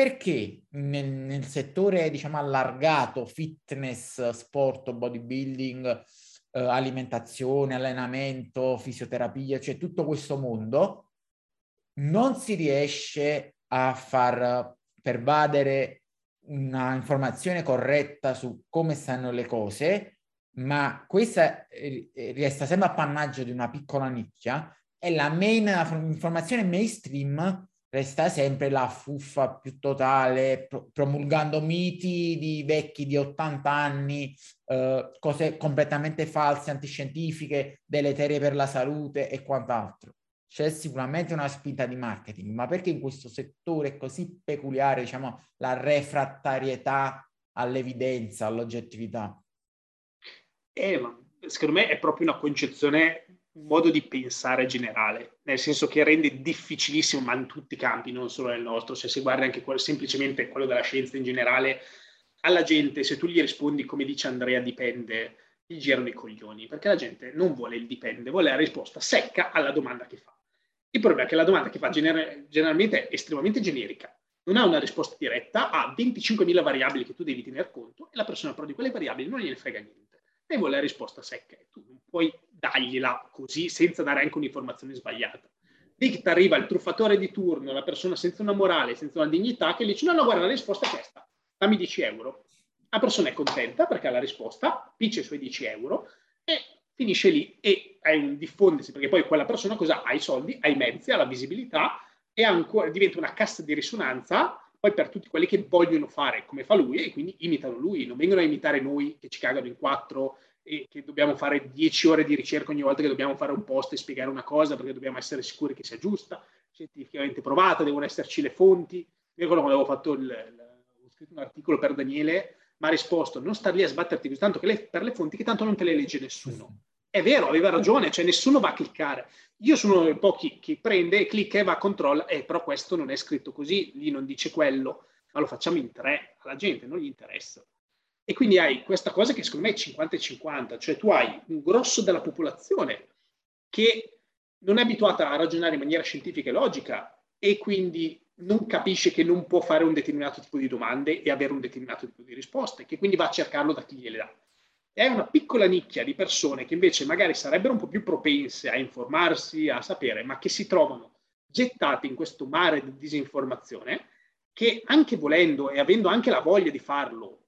perché nel, nel, settore, diciamo, allargato, fitness, sport, bodybuilding, eh, alimentazione, allenamento, fisioterapia, cioè tutto questo mondo, non si riesce a far pervadere una informazione corretta su come stanno le cose, ma questa eh, resta sempre appannaggio di una piccola nicchia e la main informazione mainstream resta sempre la fuffa più totale, pro- promulgando miti di vecchi di 80 anni, eh, cose completamente false, antiscientifiche, deleterie per la salute e quant'altro. C'è sicuramente una spinta di marketing, ma perché in questo settore così peculiare, diciamo, la refrattarietà all'evidenza, all'oggettività? Eh, ma secondo me è proprio una concezione modo di pensare generale, nel senso che rende difficilissimo, ma in tutti i campi, non solo nel nostro, se si guarda anche quello, semplicemente quello della scienza in generale, alla gente, se tu gli rispondi come dice Andrea, dipende, gli girano i coglioni, perché la gente non vuole il dipende, vuole la risposta secca alla domanda che fa. Il problema è che la domanda che fa gener- generalmente è estremamente generica, non ha una risposta diretta, ha 25.000 variabili che tu devi tener conto e la persona però di quelle variabili non gliene frega niente e vuole la risposta secca e tu non puoi dargliela così senza dare anche un'informazione sbagliata. Lì ti arriva il truffatore di turno, la persona senza una morale, senza una dignità, che dice no, no, guarda, la risposta è questa, dammi 10 euro. La persona è contenta perché ha la risposta, pince i suoi 10 euro e finisce lì e hai un diffondersi, perché poi quella persona cosa ha? i soldi, ha i mezzi, ha la visibilità e ancora, diventa una cassa di risonanza poi per tutti quelli che vogliono fare come fa lui e quindi imitano lui, non vengono a imitare noi che ci cagano in quattro e che dobbiamo fare dieci ore di ricerca ogni volta che dobbiamo fare un post e spiegare una cosa perché dobbiamo essere sicuri che sia giusta, scientificamente provata, devono esserci le fonti. Io quando avevo fatto il, il, ho scritto un articolo per Daniele, mi ha risposto non star lì a sbatterti così tanto le, per le fonti che tanto non te le legge nessuno. È vero, aveva ragione, cioè nessuno va a cliccare. Io sono uno dei pochi che prende, clicca e va a controlla, eh, però questo non è scritto così, lì non dice quello, ma lo facciamo in tre, alla gente non gli interessa. E quindi hai questa cosa che secondo me è 50 e 50, cioè tu hai un grosso della popolazione che non è abituata a ragionare in maniera scientifica e logica e quindi non capisce che non può fare un determinato tipo di domande e avere un determinato tipo di risposte, che quindi va a cercarlo da chi gliele dà è una piccola nicchia di persone che invece magari sarebbero un po' più propense a informarsi, a sapere, ma che si trovano gettate in questo mare di disinformazione che anche volendo e avendo anche la voglia di farlo,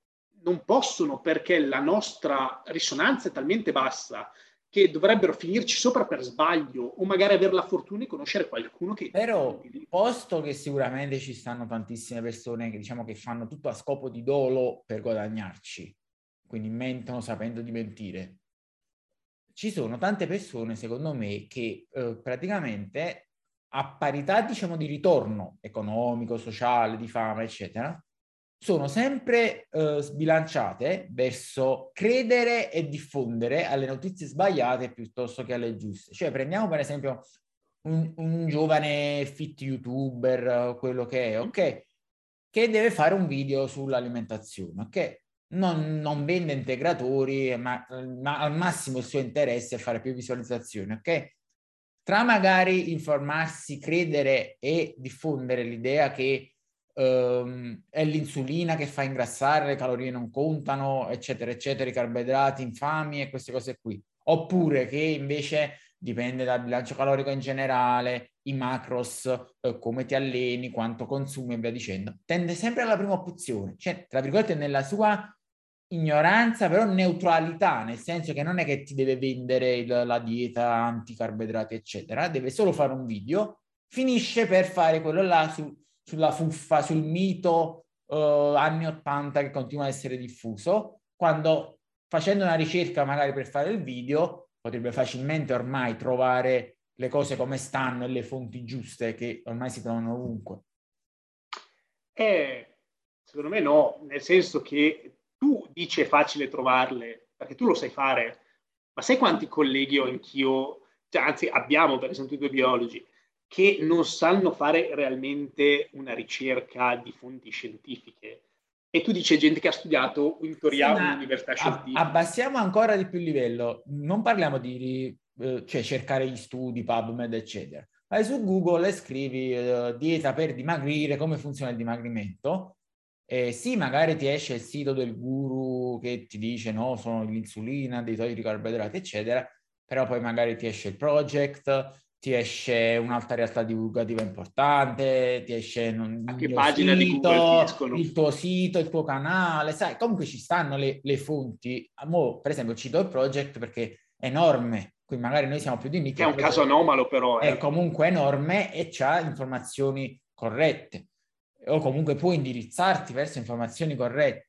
non possono perché la nostra risonanza è talmente bassa che dovrebbero finirci sopra per sbaglio o magari avere la fortuna di conoscere qualcuno che... Però, posto che sicuramente ci stanno tantissime persone che diciamo che fanno tutto a scopo di dolo per guadagnarci, quindi mentono sapendo di mentire. Ci sono tante persone, secondo me, che eh, praticamente a parità, diciamo, di ritorno economico, sociale, di fama, eccetera, sono sempre eh, sbilanciate verso credere e diffondere alle notizie sbagliate piuttosto che alle giuste. Cioè, prendiamo per esempio un, un giovane fit youtuber, quello che è, ok, che deve fare un video sull'alimentazione, ok? Non, non vende integratori, ma, ma, al massimo il suo interesse è fare più visualizzazioni, ok? Tra magari informarsi, credere e diffondere l'idea che um, è l'insulina che fa ingrassare, le calorie non contano, eccetera, eccetera, i carboidrati infami e queste cose qui. Oppure che invece dipende dal bilancio calorico in generale, i macros, eh, come ti alleni, quanto consumi e via dicendo. Tende sempre alla prima opzione, cioè, tra virgolette, nella sua ignoranza, però neutralità, nel senso che non è che ti deve vendere la dieta anticarboidrati, eccetera, deve solo fare un video, finisce per fare quello là su, sulla fuffa, sul mito uh, anni 80 che continua a essere diffuso, quando facendo una ricerca magari per fare il video potrebbe facilmente ormai trovare le cose come stanno e le fonti giuste che ormai si trovano ovunque. Eh, secondo me no, nel senso che tu dici è facile trovarle, perché tu lo sai fare, ma sai quanti colleghi ho anch'io, cioè, anzi abbiamo per esempio due biologi, che non sanno fare realmente una ricerca di fonti scientifiche. E tu dici gente che ha studiato in teoria sì, un'università scientifica. Abbassiamo ancora di più il livello, non parliamo di eh, cioè cercare gli studi, PubMed, eccetera. vai su Google e scrivi uh, dieta per dimagrire, come funziona il dimagrimento. E sì, magari ti esce il sito del guru che ti dice no, sono l'insulina, dei togli di carboidrati, eccetera, però poi magari ti esce il project, ti esce un'altra realtà divulgativa importante, ti esce un, a che pagina sito, di Google il tuo sito, il tuo canale, sai, comunque ci stanno le, le fonti. Mo, per esempio, cito il project perché è enorme, qui magari noi siamo più di nicchia. È un caso anomalo però. Eh. È comunque enorme e ha informazioni corrette o comunque può indirizzarti verso informazioni corrette.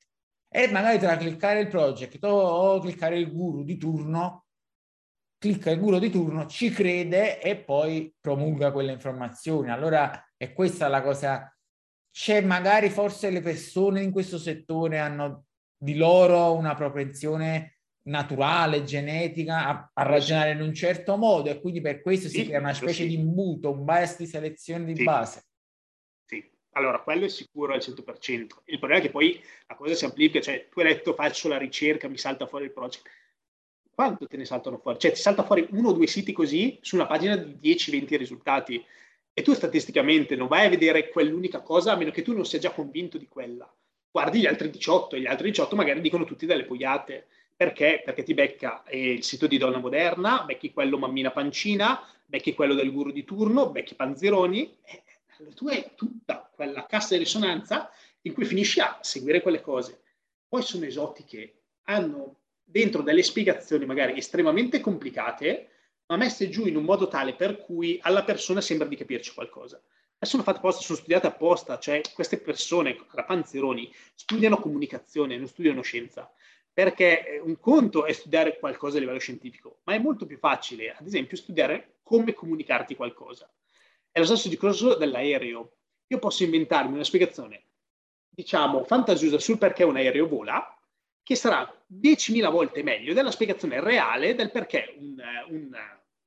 E magari tra cliccare il project o, o cliccare il guru di turno clicca il guru di turno, ci crede e poi promulga quelle informazioni. Allora è questa la cosa. C'è magari forse le persone in questo settore hanno di loro una propensione naturale, genetica, a, a ragionare in un certo modo e quindi per questo sì, si crea una specie sì. di imbuto, un bias di selezione di sì. base. Allora quello è sicuro al 100%. Il problema è che poi la cosa si amplifica, cioè tu hai detto faccio la ricerca, mi salta fuori il project quanto te ne saltano fuori? Cioè ti salta fuori uno o due siti così su una pagina di 10-20 risultati e tu statisticamente non vai a vedere quell'unica cosa a meno che tu non sia già convinto di quella. Guardi gli altri 18 e gli altri 18 magari dicono tutti delle poiate. Perché? Perché ti becca eh, il sito di Donna Moderna, becchi quello Mammina Pancina, becchi quello del guru di turno, becchi Panzeroni. E tu hai tutta quella cassa di risonanza in cui finisci a seguire quelle cose. Poi sono esotiche, hanno dentro delle spiegazioni magari estremamente complicate, ma messe giù in un modo tale per cui alla persona sembra di capirci qualcosa. E sono fatte apposta, sono studiate apposta, cioè queste persone, la Panzeroni, studiano comunicazione, non studiano scienza, perché eh, un conto è studiare qualcosa a livello scientifico, ma è molto più facile, ad esempio, studiare come comunicarti qualcosa. È lo stesso discorso dell'aereo. Io posso inventarmi una spiegazione, diciamo, fantasiosa sul perché un aereo vola, che sarà 10.000 volte meglio della spiegazione reale del perché un, un,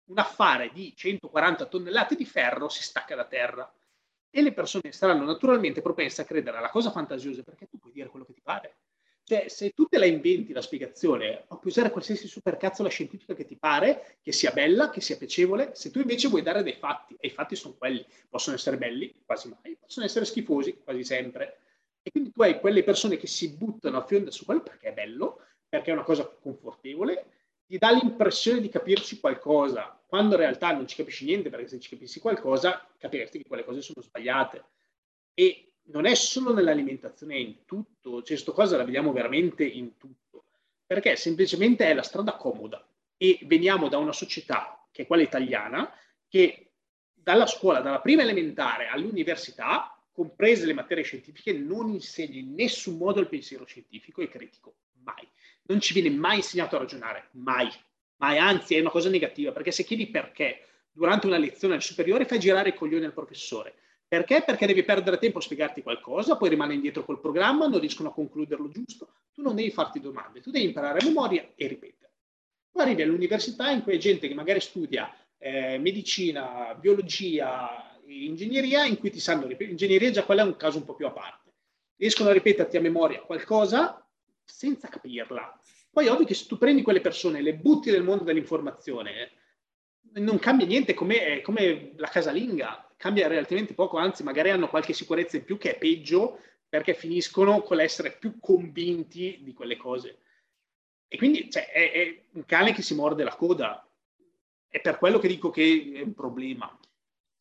un affare di 140 tonnellate di ferro si stacca da terra. E le persone saranno naturalmente propense a credere alla cosa fantasiosa perché tu puoi dire quello che ti pare. Cioè, se tu te la inventi la spiegazione, puoi usare qualsiasi supercazzola scientifica che ti pare, che sia bella, che sia piacevole, se tu invece vuoi dare dei fatti, e i fatti sono quelli, possono essere belli, quasi mai, possono essere schifosi, quasi sempre, e quindi tu hai quelle persone che si buttano a fionda su quello perché è bello, perché è una cosa confortevole, ti dà l'impressione di capirci qualcosa, quando in realtà non ci capisci niente, perché se ci capissi qualcosa capiresti che quelle cose sono sbagliate. E non è solo nell'alimentazione, è in tutto, cioè questa cosa la vediamo veramente in tutto, perché semplicemente è la strada comoda e veniamo da una società, che è quella italiana, che dalla scuola, dalla prima elementare all'università, comprese le materie scientifiche, non insegna in nessun modo il pensiero scientifico e critico, mai. Non ci viene mai insegnato a ragionare, mai. Mai, anzi è una cosa negativa, perché se chiedi perché durante una lezione al superiore fai girare i coglioni al professore. Perché? Perché devi perdere tempo a spiegarti qualcosa, poi rimane indietro col programma, non riescono a concluderlo giusto. Tu non devi farti domande, tu devi imparare a memoria e ripetere. Poi arrivi all'università in cui hai gente che magari studia eh, medicina, biologia, ingegneria in cui ti sanno ripetere, ingegneria già quella è un caso un po' più a parte, riescono a ripeterti a memoria qualcosa senza capirla. Poi è ovvio che se tu prendi quelle persone e le butti nel mondo dell'informazione, non cambia niente come, come la casalinga, cambia relativamente poco, anzi magari hanno qualche sicurezza in più che è peggio perché finiscono con l'essere più convinti di quelle cose. E quindi cioè, è, è un cane che si morde la coda. È per quello che dico che è un problema.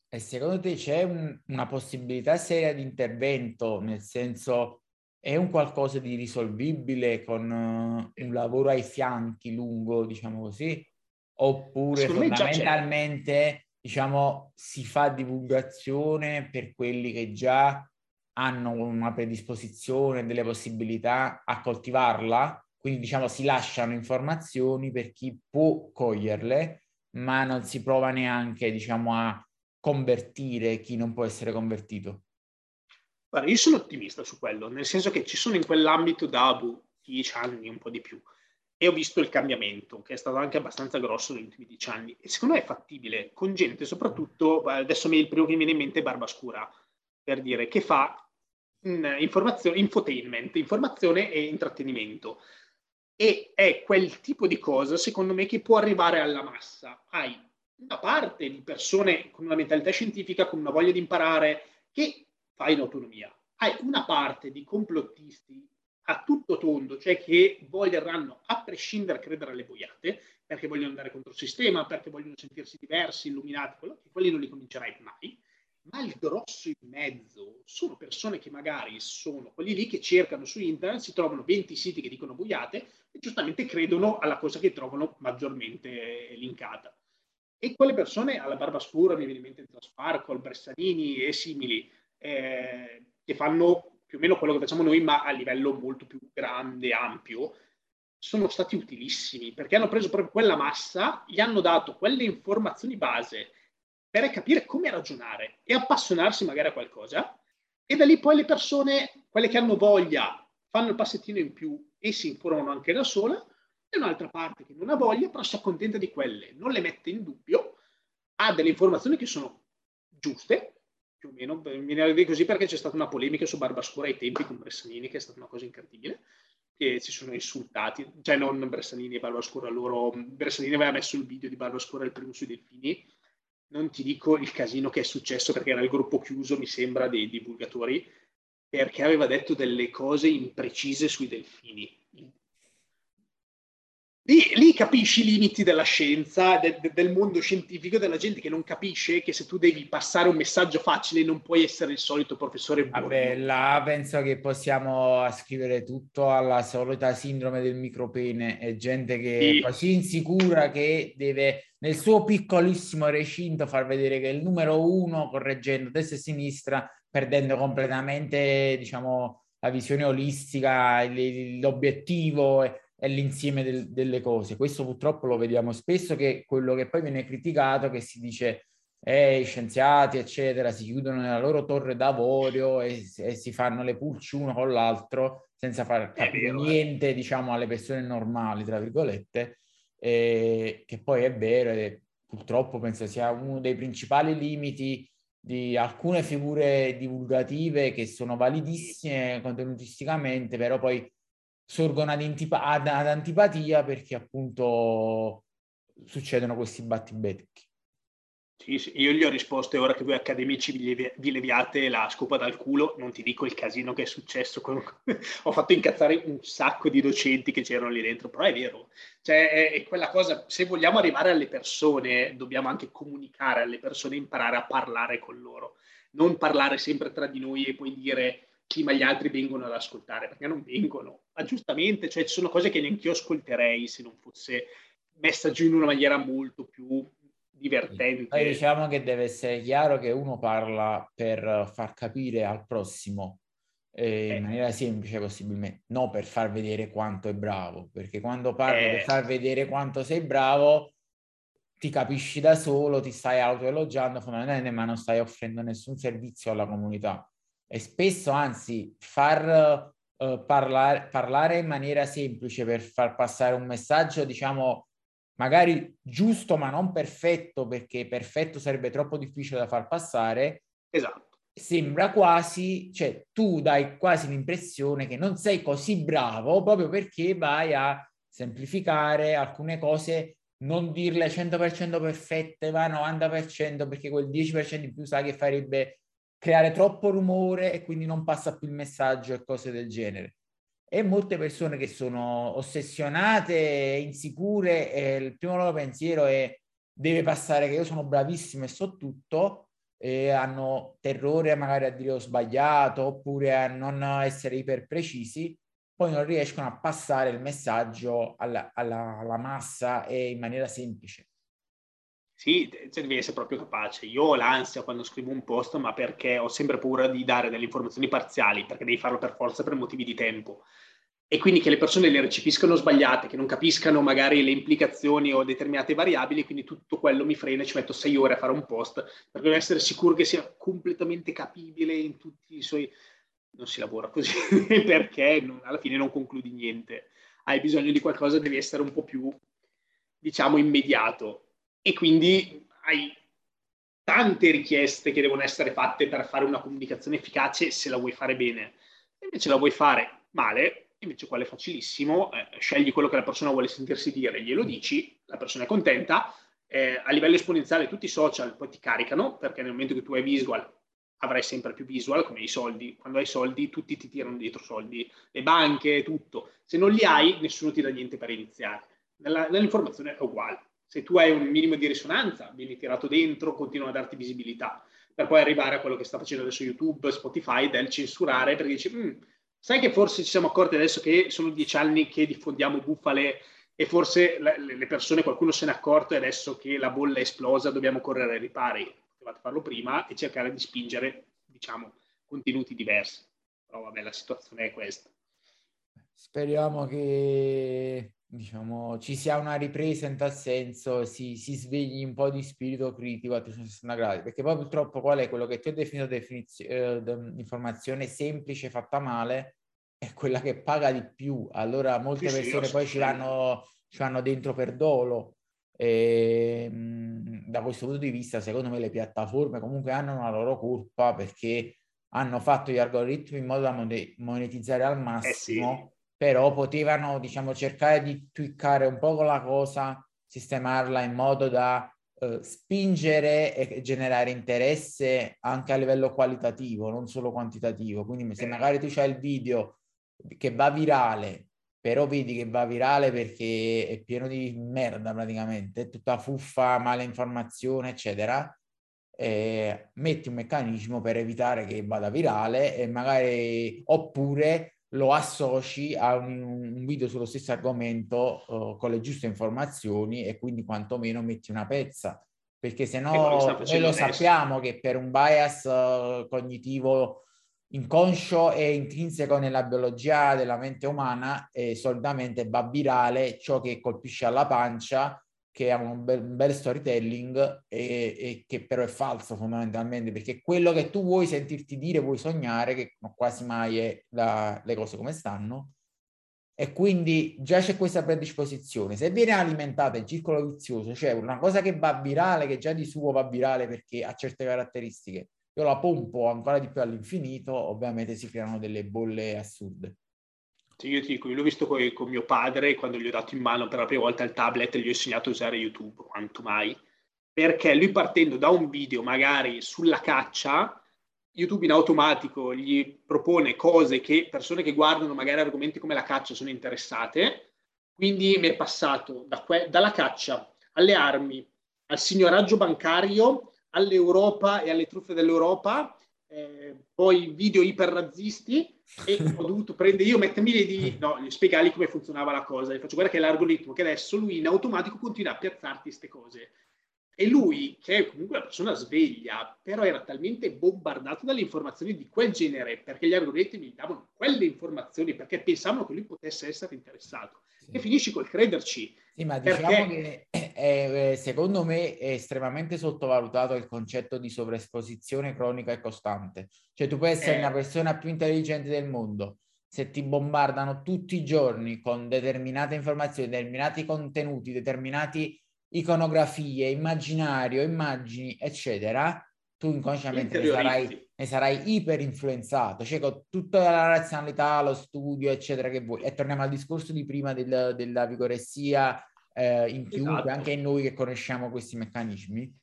E secondo te c'è un, una possibilità seria di intervento, nel senso è un qualcosa di risolvibile con uh, un lavoro ai fianchi lungo, diciamo così? Oppure fondamentalmente, diciamo, si fa divulgazione per quelli che già hanno una predisposizione, delle possibilità a coltivarla? Quindi, diciamo, si lasciano informazioni per chi può coglierle, ma non si prova neanche, diciamo, a convertire chi non può essere convertito? Guarda, io sono ottimista su quello, nel senso che ci sono in quell'ambito da boh, dieci anni, un po' di più, e ho visto il cambiamento, che è stato anche abbastanza grosso negli ultimi dieci anni, e secondo me è fattibile, con gente soprattutto, adesso il primo che mi viene in mente è Barbascura, per dire, che fa informazione, infotainment, informazione e intrattenimento. E è quel tipo di cosa, secondo me, che può arrivare alla massa. Hai una parte di persone con una mentalità scientifica, con una voglia di imparare, che fa in autonomia. Hai una parte di complottisti a tutto tondo, cioè che voglieranno a prescindere credere alle boiate, perché vogliono andare contro il sistema, perché vogliono sentirsi diversi, illuminati, quello, che quelli non li comincerai mai, ma il grosso in mezzo sono persone che magari sono quelli lì che cercano su internet, si trovano 20 siti che dicono boiate e giustamente credono alla cosa che trovano maggiormente linkata. E quelle persone alla barba scura, mi viene in mente Sparkle, Bressanini e simili, eh, che fanno più o meno quello che facciamo noi, ma a livello molto più grande, ampio, sono stati utilissimi perché hanno preso proprio quella massa, gli hanno dato quelle informazioni base per capire come ragionare e appassionarsi magari a qualcosa. E da lì poi le persone, quelle che hanno voglia, fanno il passettino in più e si informano anche da sola, e un'altra parte che non ha voglia, però si accontenta di quelle, non le mette in dubbio, ha delle informazioni che sono giuste, più o meno, viene a dire così perché c'è stata una polemica su Barbascura ai tempi con Bressanini, che è stata una cosa incredibile, che si sono insultati, cioè non Bressanini e Barbascura, loro, Bressanini aveva messo il video di Barbascura il primo sui delfini, non ti dico il casino che è successo perché era il gruppo chiuso, mi sembra, dei divulgatori, perché aveva detto delle cose imprecise sui delfini, Lì, lì, capisci i limiti della scienza, de, de, del mondo scientifico, della gente che non capisce che se tu devi passare un messaggio facile non puoi essere il solito professore buono. Vabbè, là penso che possiamo ascrivere tutto alla solita sindrome del micropene. È gente che sì. è così insicura che deve nel suo piccolissimo recinto far vedere che è il numero uno correggendo destra e sinistra, perdendo completamente, diciamo, la visione olistica, l'obiettivo è l'insieme del, delle cose. Questo purtroppo lo vediamo spesso che quello che poi viene criticato, che si dice eh, i scienziati, eccetera, si chiudono nella loro torre d'avorio e, e si fanno le pulci uno con l'altro senza far capire vero, eh. niente, eh. diciamo, alle persone normali, tra virgolette, eh, che poi è vero e purtroppo penso sia uno dei principali limiti di alcune figure divulgative che sono validissime contenutisticamente, però poi sorgono ad, intipa- ad, ad antipatia perché appunto succedono questi battibecchi. Sì, sì, io gli ho risposto, ora che voi accademici vi, leviate la scopa dal culo, non ti dico il casino che è successo, con... ho fatto incazzare un sacco di docenti che c'erano lì dentro, però è vero, cioè è, è, quella cosa, se vogliamo arrivare alle persone, dobbiamo anche comunicare alle persone, imparare a parlare con loro, non parlare sempre tra di noi e poi dire sì, ma gli altri vengono ad ascoltare, perché non vengono. Ma giustamente, cioè, ci sono cose che neanche io ascolterei se non fosse messa giù in una maniera molto più divertente. Poi diciamo che deve essere chiaro che uno parla per far capire al prossimo eh, in eh. maniera semplice possibilmente, non per far vedere quanto è bravo, perché quando parli eh. per far vedere quanto sei bravo ti capisci da solo, ti stai autoelogiando fondamentalmente, ma non stai offrendo nessun servizio alla comunità e spesso anzi far uh, parlare, parlare in maniera semplice per far passare un messaggio, diciamo, magari giusto ma non perfetto, perché perfetto sarebbe troppo difficile da far passare. Esatto. Sembra quasi, cioè tu dai quasi l'impressione che non sei così bravo proprio perché vai a semplificare alcune cose, non dirle 100% perfette, va 90% perché quel 10% in più sai che farebbe creare troppo rumore e quindi non passa più il messaggio e cose del genere. E molte persone che sono ossessionate, insicure, e il primo loro pensiero è deve passare che io sono bravissimo e so tutto, e hanno terrore magari a dire ho sbagliato oppure a non essere iper precisi, poi non riescono a passare il messaggio alla, alla, alla massa e in maniera semplice. Sì, cioè devi essere proprio capace. Io ho l'ansia quando scrivo un post, ma perché ho sempre paura di dare delle informazioni parziali, perché devi farlo per forza per motivi di tempo. E quindi che le persone le recepiscano sbagliate, che non capiscano magari le implicazioni o determinate variabili, quindi tutto quello mi frena e ci metto sei ore a fare un post, per non essere sicuro che sia completamente capibile in tutti i suoi... Non si lavora così, perché non, alla fine non concludi niente. Hai bisogno di qualcosa, devi essere un po' più, diciamo, immediato e quindi hai tante richieste che devono essere fatte per fare una comunicazione efficace se la vuoi fare bene. Se invece la vuoi fare male, invece quello è facilissimo, eh, scegli quello che la persona vuole sentirsi dire, glielo dici, la persona è contenta eh, a livello esponenziale tutti i social poi ti caricano, perché nel momento che tu hai visual avrai sempre più visual, come i soldi. Quando hai soldi, tutti ti tirano dietro soldi, le banche, tutto. Se non li hai, nessuno ti dà niente per iniziare. Nella, nell'informazione è uguale. Se tu hai un minimo di risonanza, vieni tirato dentro, continuano a darti visibilità, per poi arrivare a quello che sta facendo adesso YouTube, Spotify, del censurare, perché dici, mm, sai che forse ci siamo accorti adesso che sono dieci anni che diffondiamo bufale e forse le persone, qualcuno se n'è accorto e adesso che la bolla è esplosa dobbiamo correre ai ripari potevate farlo prima e cercare di spingere, diciamo, contenuti diversi. Però vabbè, la situazione è questa. Speriamo che diciamo, ci sia una ripresa in tal senso, si, si svegli un po' di spirito critico a 360 gradi, perché poi purtroppo qual è quello che tu hai definito definizio, eh, informazione semplice fatta male, è quella che paga di più. Allora molte sì, persone sì, poi ci vanno, ci vanno dentro per dolo e, ehm, da questo punto di vista, secondo me, le piattaforme comunque hanno una loro colpa perché hanno fatto gli algoritmi in modo da monetizzare al massimo, eh. Però potevano, diciamo, cercare di twiccare un po' la cosa, sistemarla in modo da eh, spingere e generare interesse anche a livello qualitativo, non solo quantitativo. Quindi se magari tu c'hai il video che va virale però vedi che va virale perché è pieno di merda praticamente, è tutta fuffa, male informazione, eccetera. Eh, metti un meccanismo per evitare che vada virale e magari oppure lo associ a un, un video sullo stesso argomento uh, con le giuste informazioni e quindi quantomeno metti una pezza. Perché se no noi lo sappiamo che per un bias uh, cognitivo inconscio e intrinseco nella biologia della mente umana e solitamente va virale ciò che colpisce alla pancia, che ha un bel, un bel storytelling e, e, che però è falso fondamentalmente, perché quello che tu vuoi sentirti dire, vuoi sognare, che quasi mai è la, le cose come stanno, e quindi già c'è questa predisposizione. Se viene alimentata il circolo vizioso, cioè una cosa che va virale, che già di suo va virale perché ha certe caratteristiche, io la pompo ancora di più all'infinito, ovviamente si creano delle bolle assurde. Io ti dico, io l'ho visto con, con, mio padre quando gli ho dato in mano per la prima volta il tablet e gli ho insegnato a usare YouTube, quanto mai, perché lui partendo da un video magari sulla caccia, YouTube in automatico gli propone cose che persone che guardano magari argomenti come la caccia sono interessate, quindi mi è passato da que- dalla caccia alle armi, al signoraggio bancario, all'Europa e alle truffe dell'Europa, eh, poi video iperrazzisti e ho dovuto prendere io, mettermi lì no, spiegargli come funzionava la cosa. Gli faccio guarda che è l'algoritmo che adesso lui in automatico continua a piazzarti queste cose. E lui, che è comunque una persona sveglia, però era talmente bombardato dalle informazioni di quel genere, perché gli algoritmi gli davano quelle informazioni, perché pensavano che lui potesse essere interessato. Sì. E finisci col crederci. Sì, ma diciamo perché... che è, è, secondo me è estremamente sottovalutato il concetto di sovraesposizione cronica e costante. Cioè tu puoi essere eh... la persona più intelligente del mondo, se ti bombardano tutti i giorni con determinate informazioni, determinati contenuti, determinati iconografie, immaginario, immagini, eccetera, tu inconsciamente ne sarai, ne sarai iper influenzato, cioè con tutta la razionalità, lo studio, eccetera, che vuoi. E torniamo al discorso di prima del, della vigoressia eh, in chiunque, esatto. anche in noi che conosciamo questi meccanismi,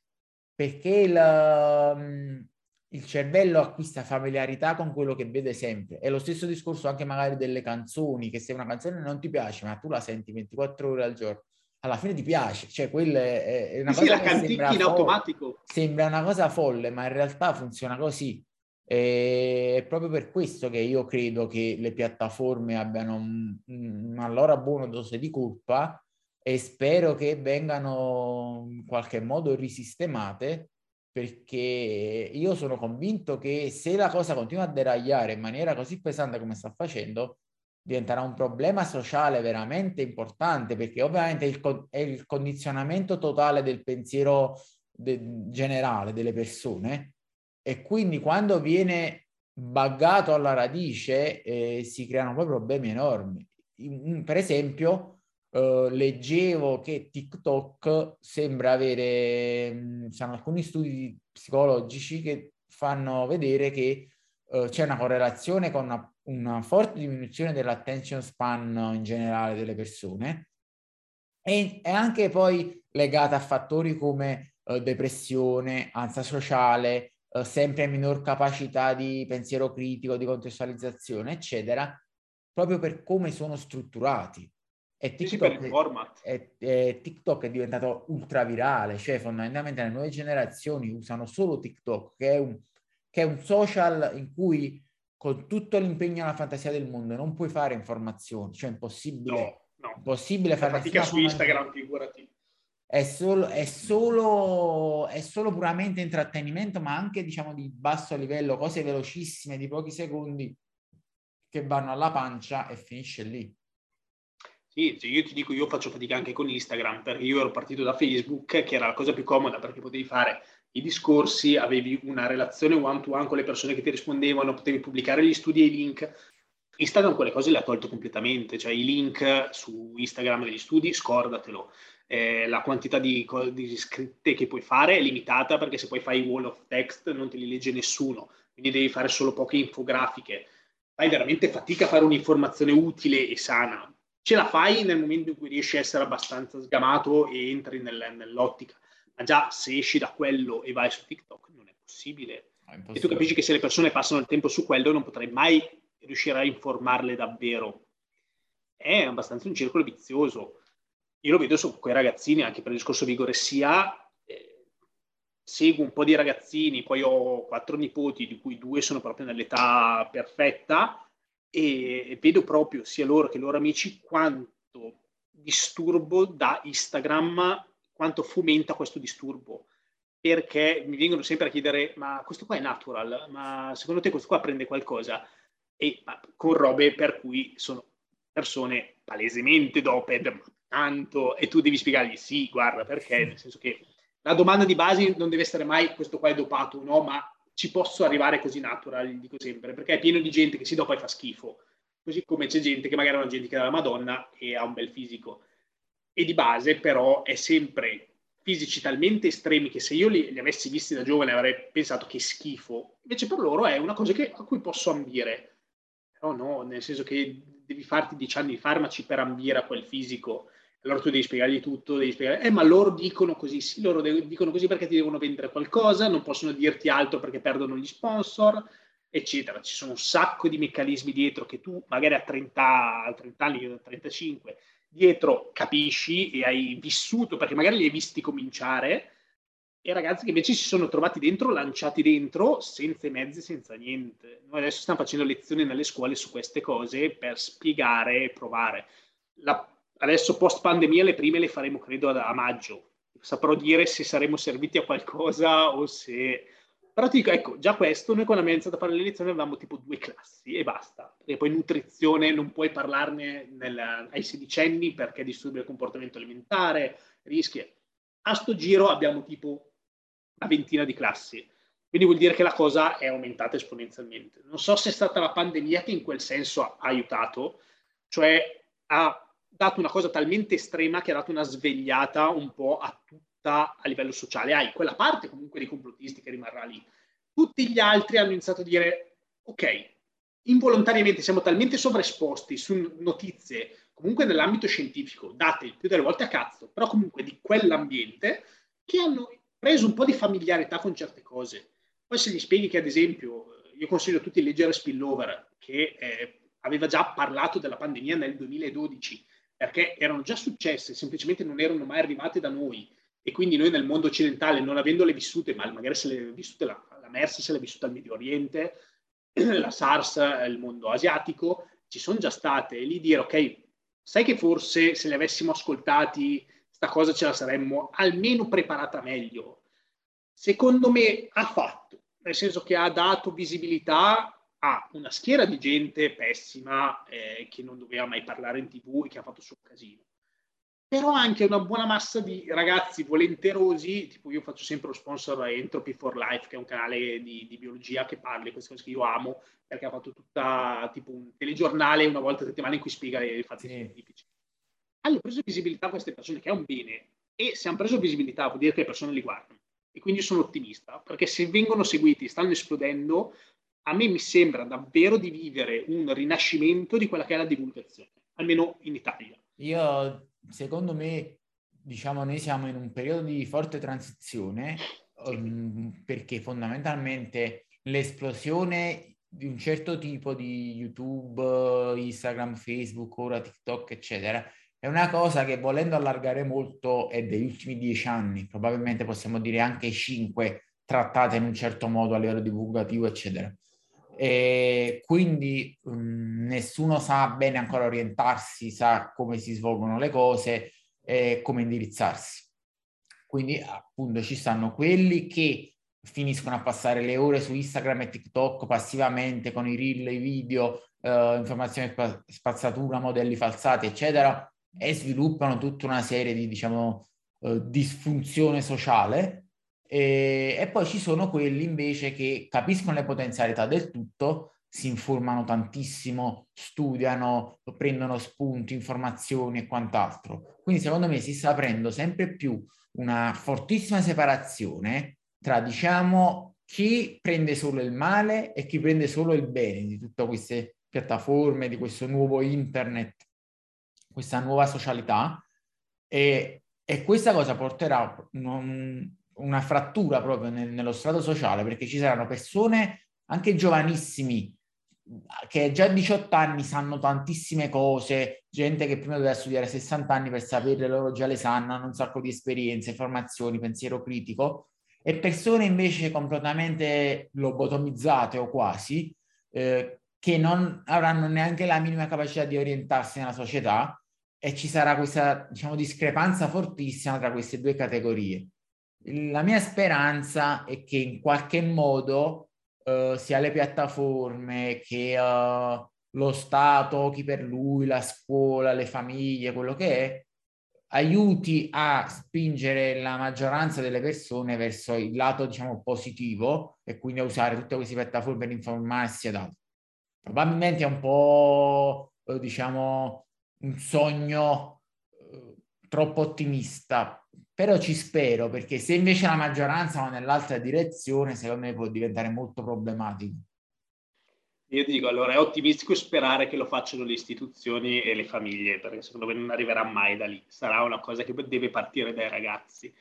perché il, mm, il cervello acquista familiarità con quello che vede sempre. È lo stesso discorso anche magari delle canzoni, che se una canzone non ti piace, ma tu la senti 24 ore al giorno, alla fine ti piace, cioè quella è, è una sì, cosa sì, che sembra, in automatico. sembra una cosa folle, ma in realtà funziona così. E è proprio per questo che io credo che le piattaforme abbiano una loro buona dose di colpa e spero che vengano in qualche modo risistemate perché io sono convinto che se la cosa continua a deragliare in maniera così pesante come sta facendo, diventerà un problema sociale veramente importante perché ovviamente il, è il condizionamento totale del pensiero de, generale delle persone e quindi quando viene buggato alla radice eh, si creano poi problemi enormi. In, per esempio, eh, leggevo che TikTok sembra avere, mh, sono alcuni studi psicologici che fanno vedere che eh, c'è una correlazione con una forte diminuzione dell'attention span in generale delle persone è, è anche poi legata a fattori come eh, depressione, ansia sociale, eh, sempre minor capacità di pensiero critico, di contestualizzazione, eccetera, proprio per come sono strutturati. E TikTok, è, è, TikTok è diventato ultra virale, cioè fondamentalmente le nuove generazioni usano solo TikTok, che è un, che è un social in cui con tutto l'impegno e la fantasia del mondo non puoi fare informazioni, cioè è impossibile, no, no. impossibile fare fatica su Instagram, figurati. È solo, è, solo, è solo puramente intrattenimento, ma anche diciamo di basso livello, cose velocissime di pochi secondi che vanno alla pancia e finisce lì. Sì, io ti dico, io faccio fatica anche con Instagram perché io ero partito da Facebook, che era la cosa più comoda perché potevi fare i discorsi, avevi una relazione one to one con le persone che ti rispondevano, potevi pubblicare gli studi e i link. Instagram quelle cose le ha tolto completamente, cioè i link su Instagram degli studi, scordatelo. Eh, la quantità di, di scritte che puoi fare è limitata perché se poi fai wall of text non te li legge nessuno, quindi devi fare solo poche infografiche. Fai veramente fatica a fare un'informazione utile e sana ce la fai nel momento in cui riesci a essere abbastanza sgamato e entri nel, nell'ottica. Ma già se esci da quello e vai su TikTok non è possibile. è. E tu capisci che se le persone passano il tempo su quello non potrai mai riuscire a informarle davvero. È abbastanza un circolo vizioso. Io lo vedo su quei ragazzini, anche per il discorso vigoressia, eh, seguo un po' di ragazzini, poi ho quattro nipoti, di cui due sono proprio nell'età perfetta, e vedo proprio sia loro che i loro amici quanto disturbo da Instagram, quanto fomenta questo disturbo. Perché mi vengono sempre a chiedere: ma questo qua è natural? Ma secondo te questo qua prende qualcosa? E con robe per cui sono persone palesemente doped, tanto, e tu devi spiegargli: sì, guarda perché, nel senso che la domanda di base non deve essere mai questo qua è dopato, no, ma ci posso arrivare così natural, dico sempre, perché è pieno di gente che si dopo e fa schifo, così come c'è gente che magari è una gente che è dalla Madonna e ha un bel fisico. E di base però è sempre fisici talmente estremi che se io li, li avessi visti da giovane avrei pensato che schifo, invece per loro è una cosa che, a cui posso ambire. Però no, nel senso che devi farti 10 anni di farmaci per ambire a quel fisico allora tu devi spiegargli tutto, devi spiegare, eh ma loro dicono così, sì, loro de- dicono così perché ti devono vendere qualcosa, non possono dirti altro perché perdono gli sponsor, eccetera. Ci sono un sacco di meccanismi dietro che tu magari a 30, a 30 anni, a 35, dietro capisci e hai vissuto, perché magari li hai visti cominciare, e ragazzi che invece si sono trovati dentro, lanciati dentro, senza i mezzi, senza niente. Noi adesso stiamo facendo lezioni nelle scuole su queste cose per spiegare e provare. La adesso post pandemia le prime le faremo credo a, a maggio. Saprò dire se saremo serviti a qualcosa o se... Però ti dico, ecco, già questo, noi quando abbiamo iniziato a fare le lezioni avevamo tipo due classi e basta. E poi nutrizione non puoi parlarne nel, ai sedicenni perché disturbi il comportamento alimentare, rischi. A sto giro abbiamo tipo una ventina di classi. Quindi vuol dire che la cosa è aumentata esponenzialmente. Non so se è stata la pandemia che in quel senso ha aiutato, cioè ha dato una cosa talmente estrema che ha dato una svegliata un po' a tutta a livello sociale. Hai quella parte comunque dei complottisti che rimarrà lì. Tutti gli altri hanno iniziato a dire, ok, involontariamente siamo talmente sovraesposti su notizie, comunque nell'ambito scientifico, date il più delle volte a cazzo, però comunque di quell'ambiente, che hanno preso un po' di familiarità con certe cose. Poi se gli spieghi che, ad esempio, io consiglio a tutti di leggere Spillover, che eh, aveva già parlato della pandemia nel 2012, perché erano già successe, semplicemente non erano mai arrivate da noi. E quindi noi nel mondo occidentale, non avendole vissute, ma magari se le vissute la, la MERS, se l'è vissuta al Medio Oriente, la SARS, il mondo asiatico, ci sono già state. E lì dire, ok, sai che forse se le avessimo ascoltati, sta cosa ce la saremmo almeno preparata meglio. Secondo me ha fatto, nel senso che ha dato visibilità ha una schiera di gente pessima eh, che non doveva mai parlare in tv e che ha fatto suo casino. Però anche una buona massa di ragazzi volenterosi, tipo io faccio sempre lo sponsor a Entropy for Life, che è un canale di, di biologia che parla di queste cose che io amo, perché ha fatto tutta tipo un telegiornale una volta a settimana in cui spiega i fatti sì. scientifici. Hanno preso visibilità queste persone, che è un bene, e se hanno preso visibilità vuol dire che le persone li guardano. E quindi sono ottimista, perché se vengono seguiti, stanno esplodendo, a me mi sembra davvero di vivere un rinascimento di quella che è la divulgazione, almeno in Italia. Io secondo me, diciamo, noi siamo in un periodo di forte transizione um, perché fondamentalmente l'esplosione di un certo tipo di YouTube, Instagram, Facebook, ora TikTok, eccetera, è una cosa che volendo allargare molto è degli ultimi dieci anni, probabilmente possiamo dire anche cinque, trattata in un certo modo a livello divulgativo, eccetera. E quindi mh, nessuno sa bene ancora orientarsi, sa come si svolgono le cose e come indirizzarsi. Quindi appunto ci stanno quelli che finiscono a passare le ore su Instagram e TikTok passivamente con i reel, i video, eh, informazioni spazzatura, modelli falsati, eccetera, e sviluppano tutta una serie di, diciamo, eh, disfunzione sociale e, e, poi ci sono quelli invece che capiscono le potenzialità del tutto, si informano tantissimo, studiano, prendono spunti, informazioni e quant'altro. Quindi secondo me si sta aprendo sempre più una fortissima separazione tra, diciamo, chi prende solo il male e chi prende solo il bene di tutte queste piattaforme, di questo nuovo internet, questa nuova socialità. E, e questa cosa porterà non, una frattura proprio nel, nello strato sociale perché ci saranno persone anche giovanissimi che già a 18 anni sanno tantissime cose, gente che prima doveva studiare 60 anni per saperle, loro già le sanno, hanno un sacco di esperienze, informazioni, pensiero critico, e persone invece completamente lobotomizzate o quasi, eh, che non avranno neanche la minima capacità di orientarsi nella società e ci sarà questa, diciamo, discrepanza fortissima tra queste due categorie la mia speranza è che in qualche modo uh, sia le piattaforme che uh, lo Stato, chi per lui, la scuola, le famiglie, quello che è, aiuti a spingere la maggioranza delle persone verso il lato, diciamo, positivo e quindi a usare tutte queste piattaforme per informarsi ed altro. Probabilmente è un po', eh, diciamo, un sogno eh, troppo ottimista, però ci spero perché se invece la maggioranza va nell'altra direzione, secondo me può diventare molto problematico. Io dico, allora è ottimistico sperare che lo facciano le istituzioni e le famiglie, perché secondo me non arriverà mai da lì, sarà una cosa che deve partire dai ragazzi.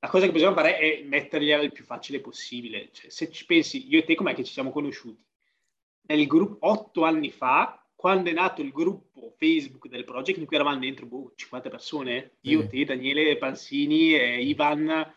La cosa che bisogna fare è mettergliela il più facile possibile. Cioè, se ci pensi, io e te com'è che ci siamo conosciuti? Nel gruppo otto anni fa quando è nato il gruppo Facebook del project in cui eravamo dentro boh, 50 persone, io, te, Daniele Pansini, eh, Ivan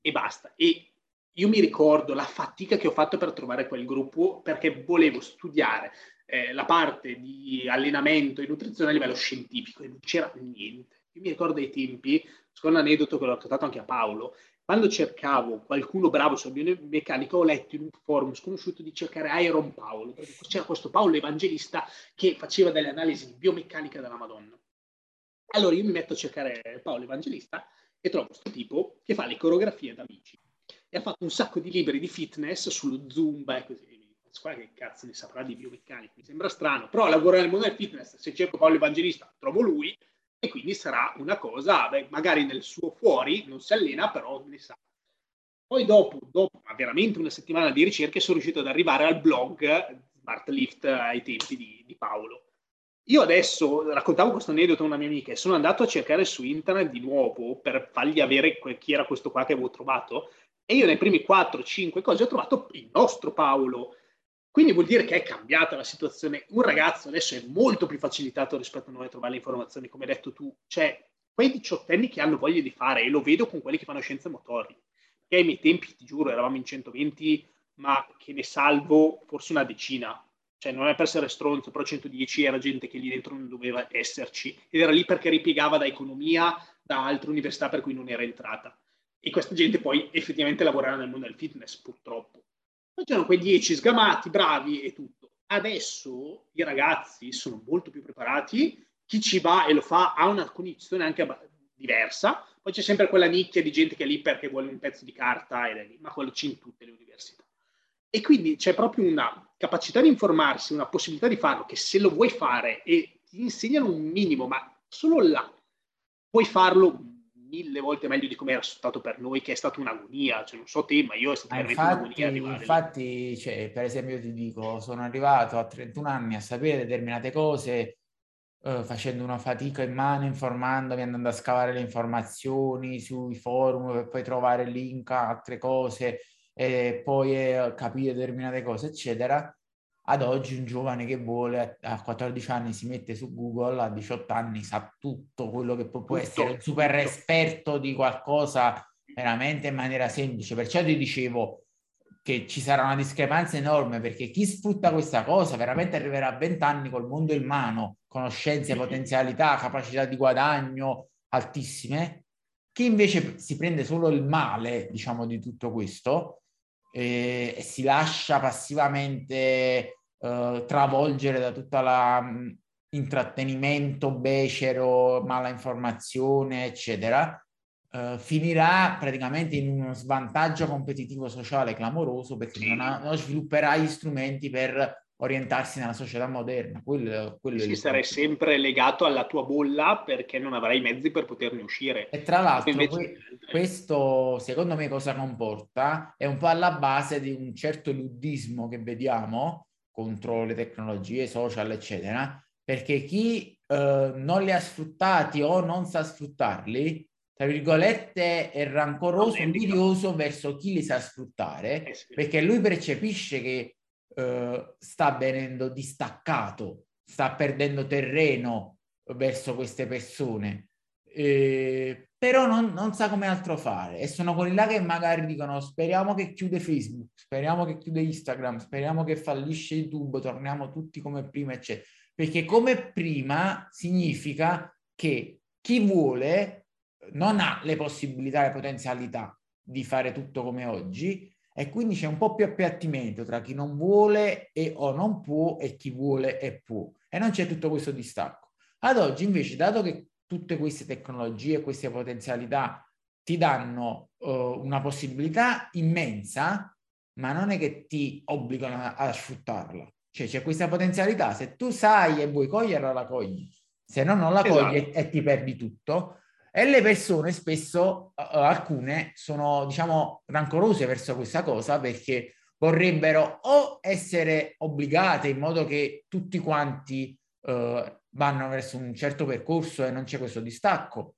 e basta. E io mi ricordo la fatica che ho fatto per trovare quel gruppo perché volevo studiare eh, la parte di allenamento e nutrizione a livello scientifico e non c'era niente. Io mi ricordo ai tempi, secondo l'aneddoto che l'ho raccontato anche a Paolo, quando cercavo qualcuno bravo sul biomeccanica, ho letto in un forum sconosciuto di cercare Iron Paolo, perché c'era questo Paolo evangelista che faceva delle analisi di biomeccanica della Madonna. Allora io mi metto a cercare Paolo evangelista e trovo questo tipo che fa le coreografie da amici e ha fatto un sacco di libri di fitness sullo Zumba e così via. Qua che cazzo ne saprà di biomeccanica? Mi sembra strano, però lavora nel mondo del fitness. Se cerco Paolo Evangelista, trovo lui e quindi sarà una cosa, beh, magari nel suo fuori non si allena, però ne sa. Poi dopo, dopo veramente una settimana di ricerche, sono riuscito ad arrivare al blog Smart Lift ai tempi di, di Paolo. Io adesso raccontavo questo aneddoto a una mia amica e sono andato a cercare su internet di nuovo per fargli avere chi era questo qua che avevo trovato e io nei primi 4-5 cose ho trovato il nostro Paolo quindi vuol dire che è cambiata la situazione. Un ragazzo adesso è molto più facilitato rispetto a noi a trovare le informazioni, come hai detto tu. Cioè, quei diciottenni che hanno voglia di fare, e lo vedo con quelli che fanno scienze motori, che ai miei tempi, ti giuro, eravamo in 120, ma che ne salvo forse una decina. Cioè, non è per essere stronzo, però 110 era gente che lì dentro non doveva esserci. Ed era lì perché ripiegava da economia, da altre università per cui non era entrata. E questa gente poi effettivamente lavorava nel mondo del fitness, purtroppo c'erano quei dieci sgamati, bravi e tutto. Adesso i ragazzi sono molto più preparati, chi ci va e lo fa ha una cognizione anche diversa, poi c'è sempre quella nicchia di gente che è lì perché vuole un pezzo di carta ed è lì, ma quello c'è in tutte le università. E quindi c'è proprio una capacità di informarsi, una possibilità di farlo, che se lo vuoi fare e ti insegnano un minimo, ma solo là, puoi farlo mille volte meglio di come era stato per noi, che è stata un'agonia. Cioè, non so te, ma io è stata veramente infatti, un'agonia. Infatti, cioè, per esempio, ti dico, sono arrivato a 31 anni a sapere determinate cose eh, facendo una fatica immane, informandomi, andando a scavare le informazioni sui forum per poi trovare link a altre cose e poi eh, capire determinate cose, eccetera. Ad oggi un giovane che vuole a 14 anni si mette su Google, a 18 anni sa tutto quello che può, può essere un super esperto di qualcosa veramente in maniera semplice. Perciò ti dicevo, che ci sarà una discrepanza enorme perché chi sfrutta questa cosa veramente arriverà a 20 anni col mondo in mano, conoscenze, potenzialità, capacità di guadagno altissime. Chi invece si prende solo il male, diciamo, di tutto questo eh, e si lascia passivamente eh, travolgere da tutta la mh, intrattenimento becero, mala informazione, eccetera, Uh, finirà praticamente in uno svantaggio competitivo sociale clamoroso perché non, ha, non, svilupperà gli strumenti per orientarsi nella società moderna. Quello, quello sì, sarai sempre legato alla tua bolla perché non avrai i mezzi per poterne uscire. E tra l'altro invece... questo secondo me cosa comporta? È un po' alla base di un certo luddismo che vediamo contro le tecnologie social, eccetera, perché chi uh, non li ha sfruttati o non sa sfruttarli tra virgolette, è rancoroso, invidioso verso chi li sa sfruttare, eh sì. perché lui percepisce che eh, sta venendo distaccato, sta perdendo terreno verso queste persone, eh, però non, non, sa come altro fare. E sono quelli là che magari dicono speriamo che chiude Facebook, speriamo che chiude Instagram, speriamo che fallisce YouTube, torniamo tutti come prima, eccetera. Perché come prima significa che chi vuole non ha le possibilità, le potenzialità di fare tutto come oggi e quindi c'è un po' più appiattimento tra chi non vuole e o non può e chi vuole e può e non c'è tutto questo distacco. Ad oggi invece, dato che tutte queste tecnologie, queste potenzialità ti danno uh, una possibilità immensa, ma non è che ti obbligano a, a sfruttarla. Cioè c'è questa potenzialità, se tu sai e vuoi coglierla, la cogli. Se no non la esatto. cogli e ti perdi tutto. E le persone spesso, uh, alcune, sono, diciamo, rancorose verso questa cosa perché vorrebbero o essere obbligate in modo che tutti quanti uh, vanno verso un certo percorso e non c'è questo distacco,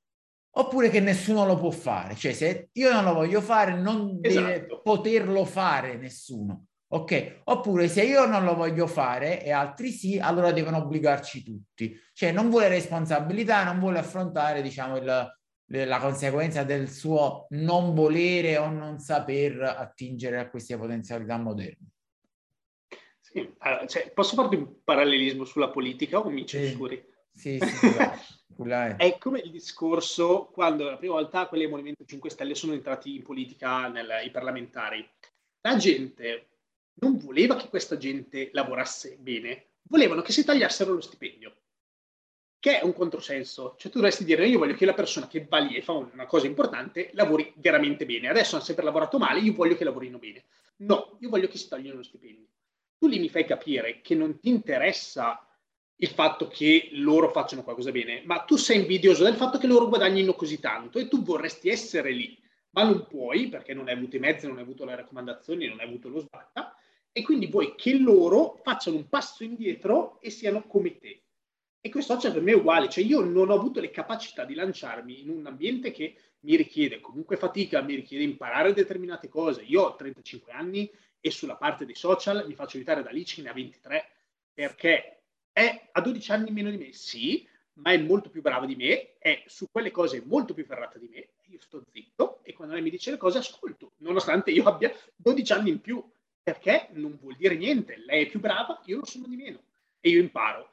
oppure che nessuno lo può fare. Cioè, se io non lo voglio fare, non esatto. deve poterlo fare nessuno. Ok? Oppure se io non lo voglio fare e altri sì, allora devono obbligarci tutti. Cioè non vuole responsabilità, non vuole affrontare, diciamo, il, la conseguenza del suo non volere o non saper attingere a queste potenzialità moderne. Sì, allora, cioè, posso farti un parallelismo sulla politica o mi censuri? Sì, sì, sì è. è come il discorso quando la prima volta quelli del Movimento 5 Stelle sono entrati in politica, nel, i parlamentari. La gente non voleva che questa gente lavorasse bene, volevano che si tagliassero lo stipendio che è un controsenso. Cioè tu dovresti dire io voglio che la persona che va lì e fa una cosa importante lavori veramente bene. Adesso hanno sempre lavorato male, io voglio che lavorino bene. No, io voglio che si togliano lo stipendio. Tu lì mi fai capire che non ti interessa il fatto che loro facciano qualcosa bene, ma tu sei invidioso del fatto che loro guadagnino così tanto e tu vorresti essere lì, ma non puoi perché non hai avuto i mezzi, non hai avuto le raccomandazioni, non hai avuto lo sbatta e quindi vuoi che loro facciano un passo indietro e siano come te. E questo social per me è uguale, cioè io non ho avuto le capacità di lanciarmi in un ambiente che mi richiede comunque fatica, mi richiede imparare determinate cose. Io ho 35 anni e sulla parte dei social mi faccio aiutare da Lici, ne ha 23, perché è a 12 anni meno di me, sì, ma è molto più brava di me, è su quelle cose molto più ferrata di me, io sto zitto e quando lei mi dice le cose ascolto, nonostante io abbia 12 anni in più, perché non vuol dire niente, lei è più brava, io lo sono di meno e io imparo.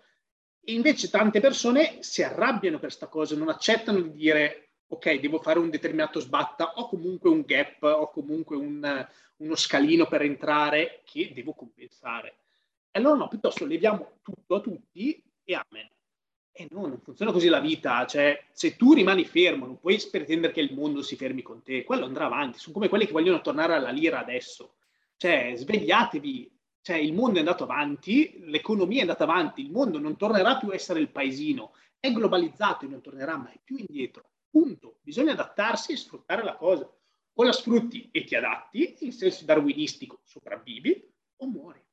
E invece tante persone si arrabbiano per questa cosa, non accettano di dire ok, devo fare un determinato sbatta, o comunque un gap, o comunque un, uno scalino per entrare che devo compensare. E allora no, piuttosto leviamo tutto a tutti e amen. E no, non funziona così la vita, cioè se tu rimani fermo non puoi pretendere che il mondo si fermi con te, quello andrà avanti, sono come quelli che vogliono tornare alla lira adesso. Cioè svegliatevi, cioè il mondo è andato avanti, l'economia è andata avanti, il mondo non tornerà più a essere il paesino, è globalizzato e non tornerà mai più indietro. Punto. Bisogna adattarsi e sfruttare la cosa. O la sfrutti e ti adatti, in senso darwinistico sopravvivi, o muori.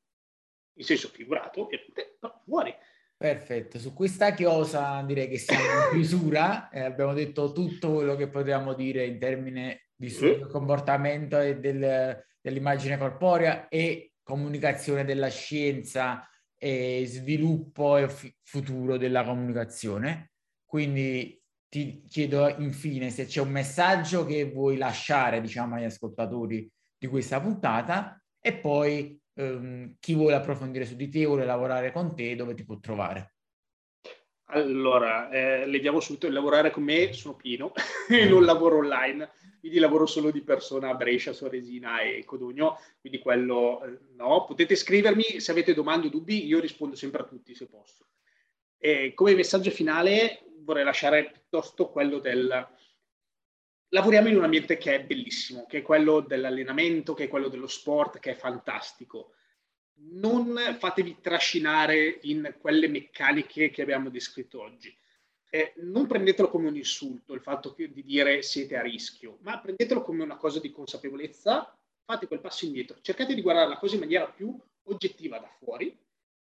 In senso figurato, ovviamente, però muori. Perfetto, su questa chiosa direi che siamo in chiusura, eh, abbiamo detto tutto quello che potevamo dire in termini di studio comportamento e del, dell'immagine corporea e comunicazione della scienza e sviluppo e f- futuro della comunicazione. Quindi ti chiedo infine se c'è un messaggio che vuoi lasciare, diciamo, agli ascoltatori di questa puntata e poi ehm, chi vuole approfondire su di te, vuole lavorare con te, dove ti può trovare? Allora, eh, leviamo subito il lavorare con me, sono pieno e non lavoro online, quindi lavoro solo di persona a Brescia, Soresina e Codogno, quindi quello eh, no. Potete scrivermi se avete domande o dubbi, io rispondo sempre a tutti se posso. E come messaggio finale vorrei lasciare piuttosto quello del lavoriamo in un ambiente che è bellissimo, che è quello dell'allenamento, che è quello dello sport, che è fantastico. Non fatevi trascinare in quelle meccaniche che abbiamo descritto oggi. Eh, non prendetelo come un insulto il fatto che, di dire siete a rischio, ma prendetelo come una cosa di consapevolezza, fate quel passo indietro, cercate di guardare la cosa in maniera più oggettiva da fuori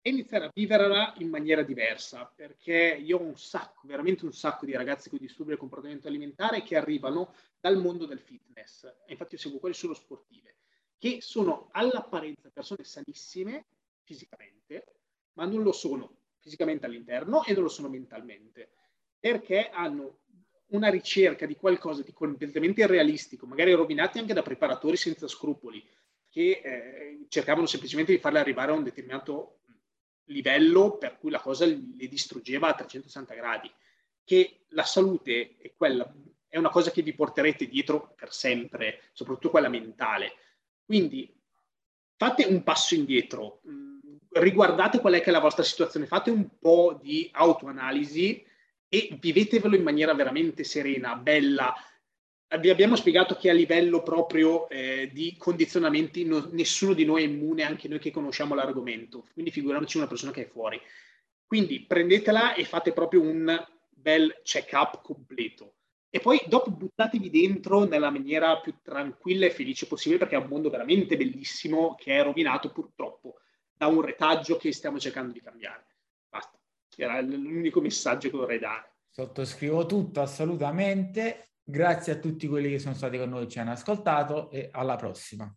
e iniziare a viverla in maniera diversa, perché io ho un sacco, veramente un sacco di ragazzi con disturbi del comportamento alimentare che arrivano dal mondo del fitness, infatti io seguo quelle solo sportive, che sono all'apparenza persone sanissime fisicamente, ma non lo sono fisicamente all'interno e non lo sono mentalmente, perché hanno una ricerca di qualcosa di completamente irrealistico, magari rovinati anche da preparatori senza scrupoli, che eh, cercavano semplicemente di farle arrivare a un determinato livello per cui la cosa le distruggeva a 360 gradi, che la salute è, quella, è una cosa che vi porterete dietro per sempre, soprattutto quella mentale. Quindi fate un passo indietro, mm, riguardate qual è è la vostra situazione, fate un po' di autoanalisi e vivetevelo in maniera veramente serena, bella, vi abbiamo spiegato che a livello proprio eh, di condizionamenti no, nessuno di noi è immune, anche noi che conosciamo l'argomento, quindi figuriamoci una persona che è fuori. Quindi prendetela e fate proprio un bel check-up completo. E poi dopo buttatevi dentro nella maniera più tranquilla e felice possibile perché è un mondo veramente bellissimo che è rovinato purtroppo da un retaggio che stiamo cercando di cambiare. Era l'unico messaggio che vorrei dare. Sottoscrivo tutto assolutamente Grazie a tutti quelli che sono stati con noi e ci hanno ascoltato e alla prossima.